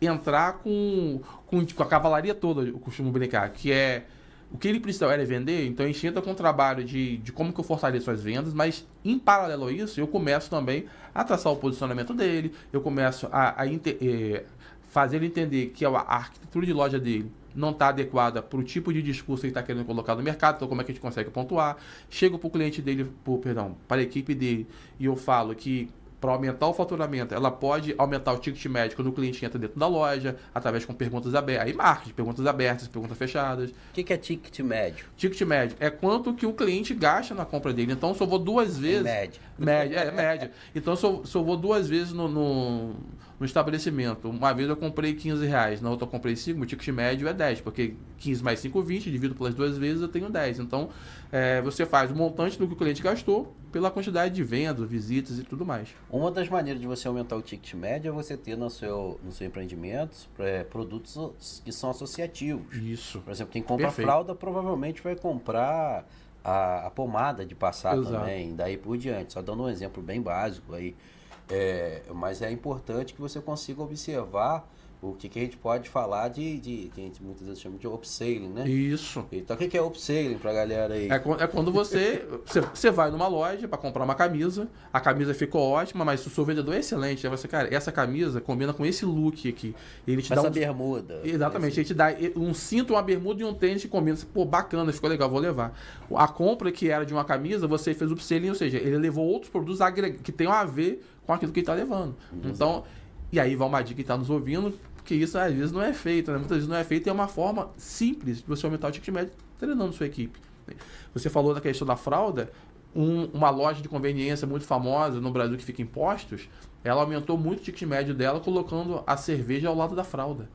entrar com, com, com, a cavalaria toda, eu costumo brincar, que é o que ele precisa era vender, então a gente entra com o trabalho de, de como que eu fortaleço as vendas, mas em paralelo a isso, eu começo também a traçar o posicionamento dele, eu começo a, a eh, fazer ele entender que a arquitetura de loja dele não está adequada para o tipo de discurso que está querendo colocar no mercado, então como é que a gente consegue pontuar. Chego para o cliente dele, pro, perdão, para a equipe dele, e eu falo que para aumentar o faturamento, ela pode aumentar o ticket médio quando o cliente entra dentro da loja, através com perguntas abertas. Aí marketing, perguntas abertas, perguntas fechadas. O que, que, é ticket médio? Ticket médio é quanto que o cliente gasta na compra dele. Então, se eu vou duas vezes... média. Média, é, média. Então, se eu, se eu vou duas vezes no, no no estabelecimento. Uma vez eu comprei 15 reais, na outra eu comprei 5, o ticket médio é 10, porque 15 mais 5, 20, divido pelas duas vezes, eu tenho 10. Então, é, você faz o montante do que o cliente gastou pela quantidade de vendas, visitas e tudo mais. Uma das maneiras de você aumentar o ticket médio é você ter no seu, no seu empreendimento é, produtos que são associativos. Isso. Por exemplo, quem compra Perfeito. fralda provavelmente vai comprar a, a pomada de passar Exato. também, daí por diante. Só dando um exemplo bem básico aí. É, mas é importante que você consiga observar o que, que a gente pode falar de, de, que a gente muitas vezes chama de upselling, né? Isso. Então o que, que é upselling pra galera aí? É, é quando você, você, você vai numa loja para comprar uma camisa, a camisa ficou ótima, mas o seu vendedor é excelente. Aí você, cara, essa camisa combina com esse look aqui. Ele te essa dá um... bermuda. Exatamente, esse... ele te dá um cinto, uma bermuda e um tênis que combina. Pô, bacana, ficou legal, vou levar. A compra que era de uma camisa, você fez upselling, ou seja, ele levou outros produtos que tenham a ver com aquilo que ele está levando. Então, e aí vai uma dica que está nos ouvindo, que isso às vezes não é feito, né? muitas vezes não é feito e é uma forma simples de você aumentar o ticket médio treinando sua equipe. Você falou da questão da fralda, um, uma loja de conveniência muito famosa no Brasil que fica em postos, ela aumentou muito o ticket médio dela colocando a cerveja ao lado da fralda.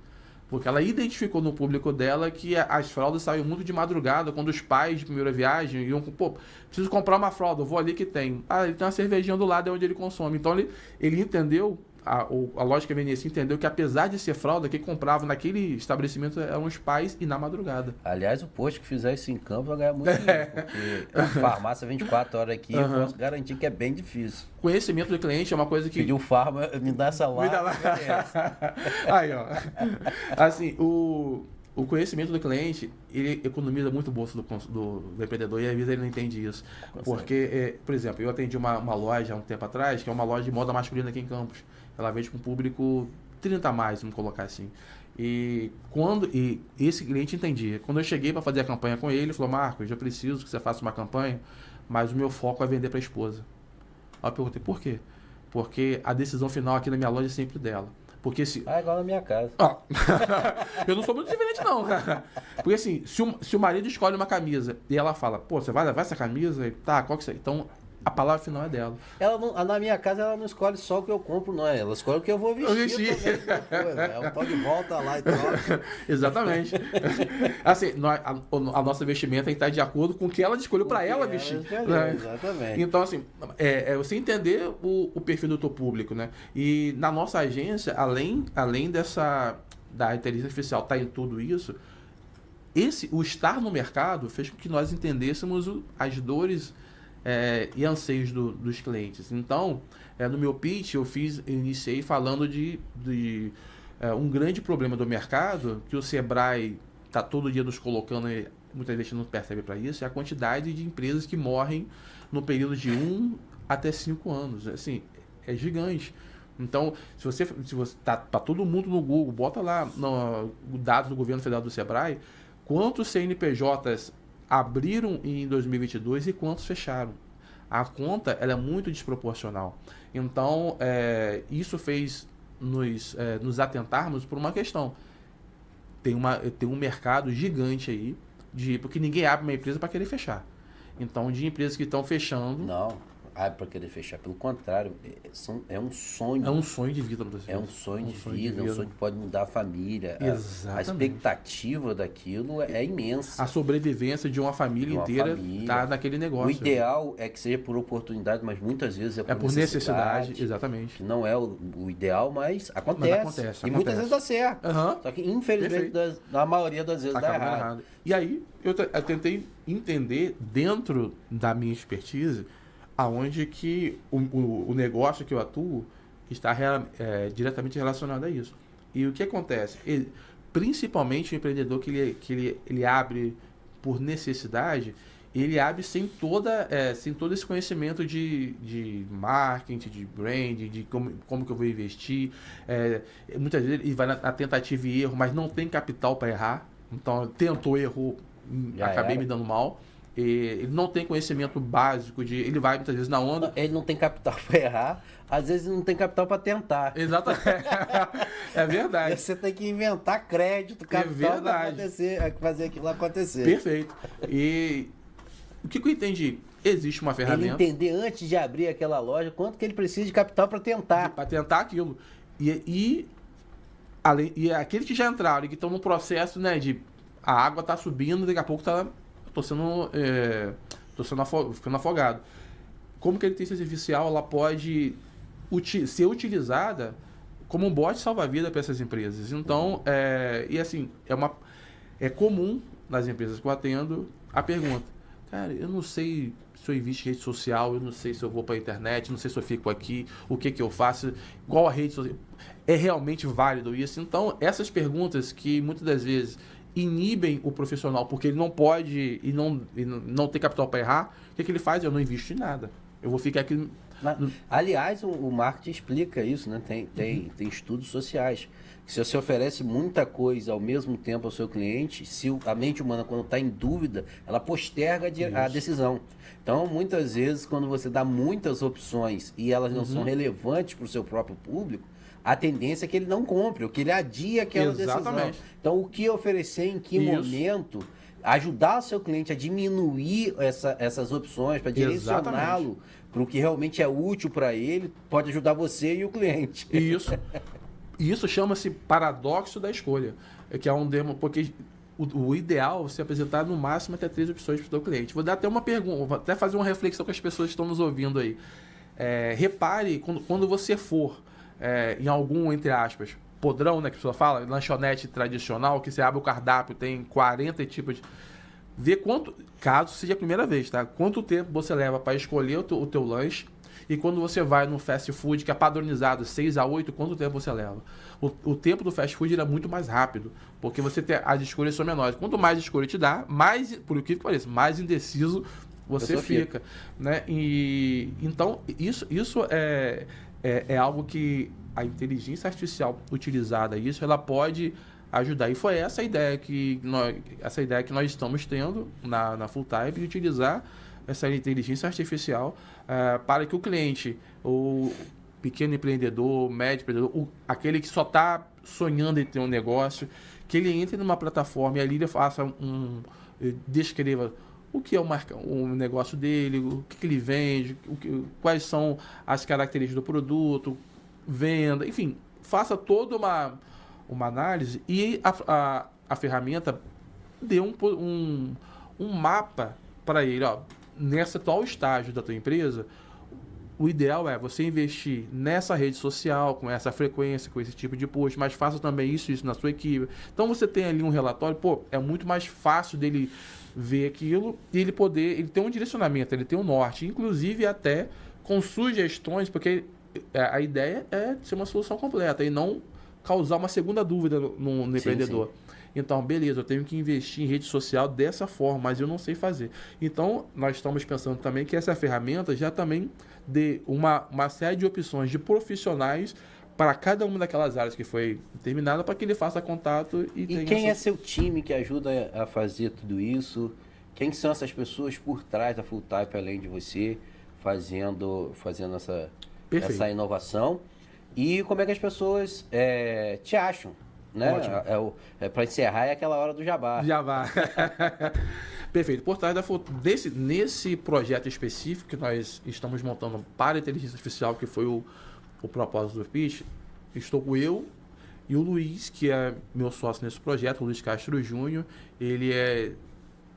Porque ela identificou no público dela que as fraldas saíam muito de madrugada, quando os pais de primeira viagem iam, pô, preciso comprar uma fralda, vou ali que tem. Ah, ele tem uma cervejinha do lado, é onde ele consome. Então ele, ele entendeu a, a lógica venecia entendeu que apesar de ser fralda, quem comprava naquele estabelecimento eram os pais e na madrugada. Aliás, o posto que fizer isso em campo vai ganhar muito dinheiro, porque a farmácia 24 horas aqui, uhum. eu posso garantir que é bem difícil. Conhecimento do cliente é uma coisa que... Pedir um farma, me dá essa lá. Me dá lá. Aí, ó. Assim, o o conhecimento do cliente, ele economiza muito o bolso do, do, do empreendedor e às vezes ele não entende isso. Porque, é, por exemplo, eu atendi uma, uma loja há um tempo atrás, que é uma loja de moda masculina aqui em Campos. Ela vende com um público 30 a mais, vamos colocar assim. E quando e esse cliente entendia. Quando eu cheguei para fazer a campanha com ele, ele falou: Marcos, eu preciso que você faça uma campanha, mas o meu foco é vender para a esposa. Aí eu perguntei: por quê? Porque a decisão final aqui na minha loja é sempre dela. Porque se. Ah, igual na minha casa. Ah. eu não sou muito diferente, não, cara. Porque assim, se o, se o marido escolhe uma camisa e ela fala, pô, você vai levar essa camisa? E, tá, qual que você. Então, a palavra final é dela. Ela não, na minha casa ela não escolhe só o que eu compro, não. Ela escolhe o que eu vou vestir. Eu vestir. É um pó de volta lá e tal. Exatamente. assim, nós, a, a, nossa vestimenta está de acordo com o que ela escolheu para ela vestir. Escolheu, né? Exatamente. Então, assim, é, é você entender o, o, perfil do teu público, né? E na nossa agência, além, além dessa da inteligência artificial estar tá em tudo isso, esse, o estar no mercado fez com que nós entendêssemos o, as dores é, e anseios do, dos clientes. Então, é, no meu pitch, eu fiz, iniciei falando de, de é, um grande problema do mercado que o Sebrae está todo dia nos colocando, e muitas vezes não percebe para isso, é a quantidade de empresas que morrem no período de um até cinco anos. Assim, é gigante. Então, se você se você tá, tá todo mundo no Google, bota lá no, o dado do governo federal do Sebrae, quantos CNPJs abriram em 2022 e quantos fecharam. A conta ela é muito desproporcional. Então, é, isso fez nos, é, nos atentarmos por uma questão. Tem, uma, tem um mercado gigante aí, de, porque ninguém abre uma empresa para querer fechar. Então, de empresas que estão fechando. Não abre para querer fechar. Pelo contrário, é, são, é um sonho. É um sonho de vida para É um sonho, é um de, sonho vida, de vida, é um sonho que pode mudar a família. Exatamente. A, a expectativa daquilo é, é, imensa. A sobrevivência de uma família de uma inteira está naquele negócio. O ideal é que seja por oportunidade, mas muitas vezes é por, é por necessidade, necessidade. Exatamente. Não é o, o ideal, mas acontece. Mas acontece. E acontece. muitas vezes dá certo. Uhum. Só que, infelizmente, das, na maioria das vezes Acaba dá errado. errado. E aí, eu, eu tentei entender, dentro da minha expertise, aonde que o, o, o, negócio que eu atuo está é, diretamente relacionado a isso. E o que acontece? Ele, principalmente o empreendedor que, ele, que ele, ele abre por necessidade, ele abre sem, toda, é, sem todo esse conhecimento de, de marketing, de branding, de como, como que eu vou investir. É, muitas vezes ele vai na, na, tentativa e erro, mas não tem capital para errar. Então, tentou, errou, Já acabei era. me dando mal ele não tem conhecimento básico de. Ele vai muitas vezes na onda. Ele não tem capital para errar, às vezes não tem capital para tentar. Exatamente. é verdade. Você tem que inventar crédito, capital é para acontecer, fazer aquilo acontecer. Perfeito. E o que, que eu entendi? Existe uma ferramenta. Ele entender antes de abrir aquela loja quanto que ele precisa de capital para tentar. Para tentar aquilo. E, e, além, e aqueles que já entraram e que estão no processo né, de a água está subindo, daqui a pouco está tô sendo, é, tô sendo ficando afogado. Como que a inteligência artificial ela pode uti ser utilizada como um bote salva-vida para essas empresas? Então, é, e assim, é, uma, é comum nas empresas que eu atendo a pergunta, cara, eu não sei se eu invisto em rede social, eu não sei se eu vou para a internet, não sei se eu fico aqui, o que que eu faço, qual a rede social. É realmente válido isso? Então, essas perguntas que muitas das vezes inibem o profissional porque ele não pode e não, e não tem capital para errar, o que, que ele faz? Eu não invisto em nada. Eu vou ficar aqui. aliás, o, o, marketing explica isso, né? Tem, tem, uhum. tem estudos sociais. Se você oferece muita coisa ao mesmo tempo ao seu cliente, se a mente humana, quando está em dúvida, ela posterga a decisão. Então, muitas vezes, quando você dá muitas opções e elas não uhum. são relevantes para o seu próprio público, a tendência é que ele não compre, ou que ele adie aquela Exatamente. decisão. Então, o que oferecer em que Isso. momento, ajudar o seu cliente a diminuir essa, essas opções, para direcioná-lo para o que realmente é útil para ele, pode ajudar você e o cliente. Isso. Isso chama-se paradoxo da escolha, que é um demo, porque o, o, ideal é você apresentar no máximo até três opções para o seu cliente. Vou dar até uma pergunta, vou até fazer uma reflexão com as pessoas que estão nos ouvindo aí. É, repare quando, quando você for é, em algum, entre aspas, podrão, né, que a pessoa fala, lanchonete tradicional, que você abre o cardápio, tem 40 tipos de. Vê quanto, caso seja a primeira vez, tá? Quanto tempo você leva para escolher o teu, o teu lanche e quando você vai no fast food, que é padronizado 6 a 8, quanto tempo você leva? O, o tempo do fast food é muito mais rápido, porque você tem, as escolhas são menores. Quanto mais escolha te dá, mais, por que pareça, mais indeciso você fica, né? E então isso isso é é, é algo que a inteligência artificial utilizada isso, ela pode ajudar. E foi essa a ideia que nós, essa ideia que nós estamos tendo na, na Full Type de utilizar essa inteligência artificial uh, para que o cliente, o, pequeno empreendedor, médio empreendedor, o, aquele que só está sonhando em ter um negócio, que ele entre numa plataforma e ali ele faça um. descreva o que é o, marca, o negócio dele, o que, que ele vende, que, quais são as características do produto, venda, enfim, faça toda uma, uma análise e a, a, a ferramenta dê um, um, um mapa para ele, ó, nessa atual estágio da tua empresa, o ideal é você investir nessa rede social, com essa frequência, com esse tipo de post, mas faça também isso isso na sua equipe. Então você tem ali um relatório, pô, é muito mais fácil dele ver aquilo e ele poder, ele tem um direcionamento, ele tem um norte, inclusive até com sugestões, porque é, a ideia é ser uma solução completa e não causar uma segunda dúvida no, no empreendedor. Sim. Então, beleza, eu tenho que investir em rede social dessa forma, mas eu não sei fazer. Então, nós estamos pensando também que essa ferramenta já também dê uma, uma série de opções de profissionais para cada uma daquelas áreas que foi determinada para que ele faça contato e, e quem essa... é seu time que ajuda a fazer tudo isso? Quem são essas pessoas por trás da Full Type além de você fazendo fazendo essa essa inovação? E como é que as pessoas é, te acham? Né? É, é, é para encerrar é aquela hora do jabá. Jabá. Perfeito. Por trás da desse, nesse projeto específico que nós estamos montando para a inteligência artificial, que foi o, o propósito do pitch, estou eu e o Luiz, que é meu sócio nesse projeto, o Luiz Castro Júnior. Ele é,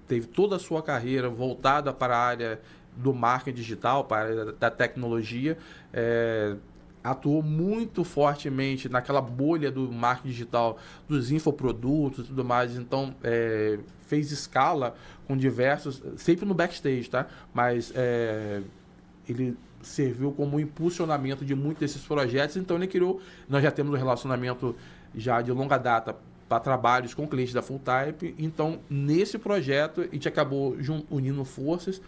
teve toda a sua carreira voltada para a área do marketing digital, para a área da tecnologia. É, atuou muito fortemente naquela bolha do marketing digital, dos infoprodutos e tudo mais. Então, é, fez escala com diversos, sempre no backstage, tá? Mas é, ele serviu como impulsionamento de muitos desses projetos. Então, ele criou. Nós já temos um relacionamento já de longa data para trabalhos com clientes da Full Type. Então, nesse projeto, a gente acabou unindo forças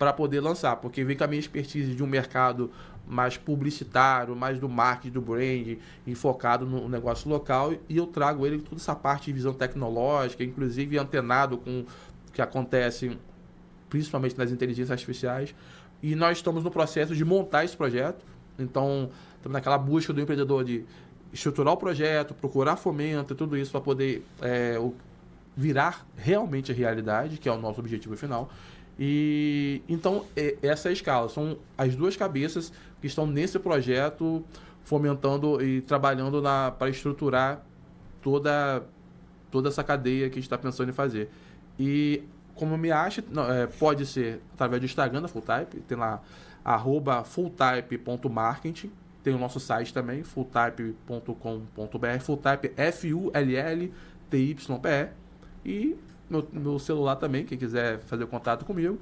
para poder lançar, porque vem com a minha expertise de um mercado mais publicitário, mais do marketing, do brand, enfocado no negócio local, e eu trago ele toda essa parte de visão tecnológica, inclusive antenado com o que acontece principalmente nas inteligências artificiais. E nós estamos no processo de montar esse projeto. Então, estamos naquela busca do empreendedor de estruturar o projeto, procurar fomento, tudo isso para poder é, virar realmente a realidade, que é o nosso objetivo final. E então é, essa é a escala. São as duas cabeças que estão nesse projeto fomentando e trabalhando para estruturar toda toda essa cadeia que a gente está pensando em fazer. E como me acha, é, pode ser através do Instagram da Fulltype, tem lá arroba fulltype.marketing, tem o nosso site também, fulltype.com.br, fulltype F-U-L-L-T-Y-P-E, e meu, meu celular também, quem quiser fazer contato comigo.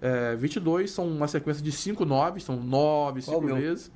É, 22 são uma sequência de 5 9, são 9, 5 vezes.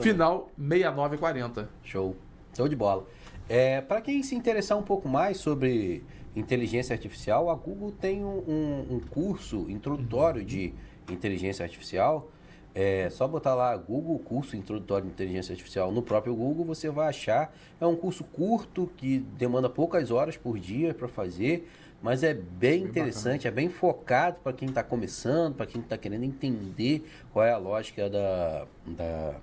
Final 6940. Show. Show de bola. É, Para quem se interessar um pouco mais sobre inteligência artificial, a Google tem um, um, um curso introdutório uhum. de inteligência artificial. É só botar lá Google curso introdutório de inteligência artificial no próprio Google, você vai achar. É um curso curto que demanda poucas horas por dia para fazer, mas é bem, bem interessante, bacana. é bem focado para quem está começando, para quem está querendo entender qual é a lógica da, da,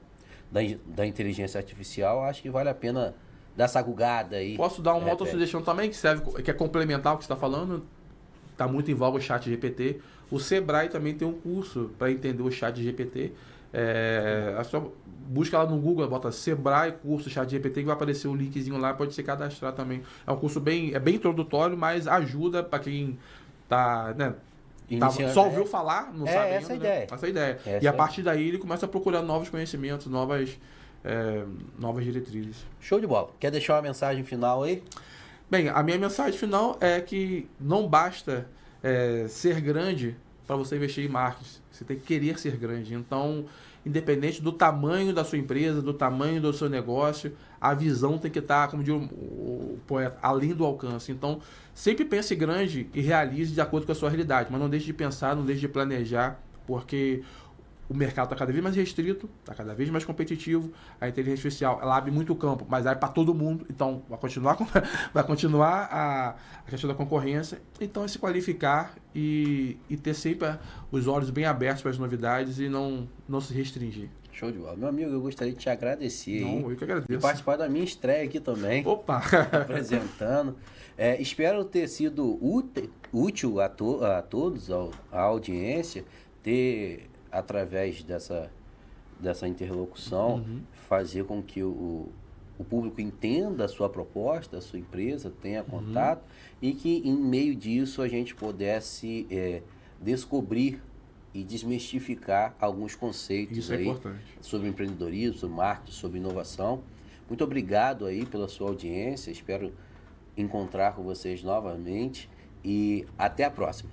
da, da, inteligência artificial. Acho que vale a pena dar essa gugada aí. Posso dar uma outra sugestão também que serve, que é complementar o que você está falando? Está muito em voga o chat GPT. O Sebrae também tem um curso para entender o chat GPT. É, é só busca lá no Google, bota Sebrae curso chat GPT que vai aparecer o linkzinho lá, pode se cadastrar também. É um curso bem, é bem introdutório, mas ajuda para quem tá, né, Tá, só ouviu falar, não é, sabe essa ainda, ideia. Né? Essa ideia. Essa e a partir daí ele começa a procurar novos conhecimentos, novas, é, novas diretrizes. Show de bola. Quer deixar uma mensagem final aí? Bem, a minha mensagem final é que não basta é, ser grande para você investir em marketing. Você tem que querer ser grande. Então, independente do tamanho da sua empresa, do tamanho do seu negócio, a visão tem que estar, como diz o, poeta, além do alcance. Então, sempre pense grande e realize de acordo com a sua realidade, mas não deixe de pensar, não deixe de planejar, porque o mercado está cada vez mais restrito, está cada vez mais competitivo. A inteligência artificial ela abre muito campo, mas abre para todo mundo. Então vai continuar, vai continuar a, a, questão da concorrência. Então é se qualificar e, e ter sempre os olhos bem abertos para as novidades e não, não se restringir. Show de bola. Meu amigo, eu gostaria de te agradecer. Não, eu que agradeço. E participar da minha estreia aqui também. Opa! apresentando. É, espero ter sido útil, a, to, a todos, ao, à audiência, ter, através dessa, dessa interlocução, uhum. fazer com que o, o público entenda a sua proposta, a sua empresa, tenha uhum. contato uhum. e que, em meio disso, a gente pudesse é, descobrir e desmistificar alguns conceitos é aí sobre empreendedorismo, sobre marketing, sobre inovação. Muito obrigado aí pela sua audiência. Espero encontrar com vocês novamente e até a próxima.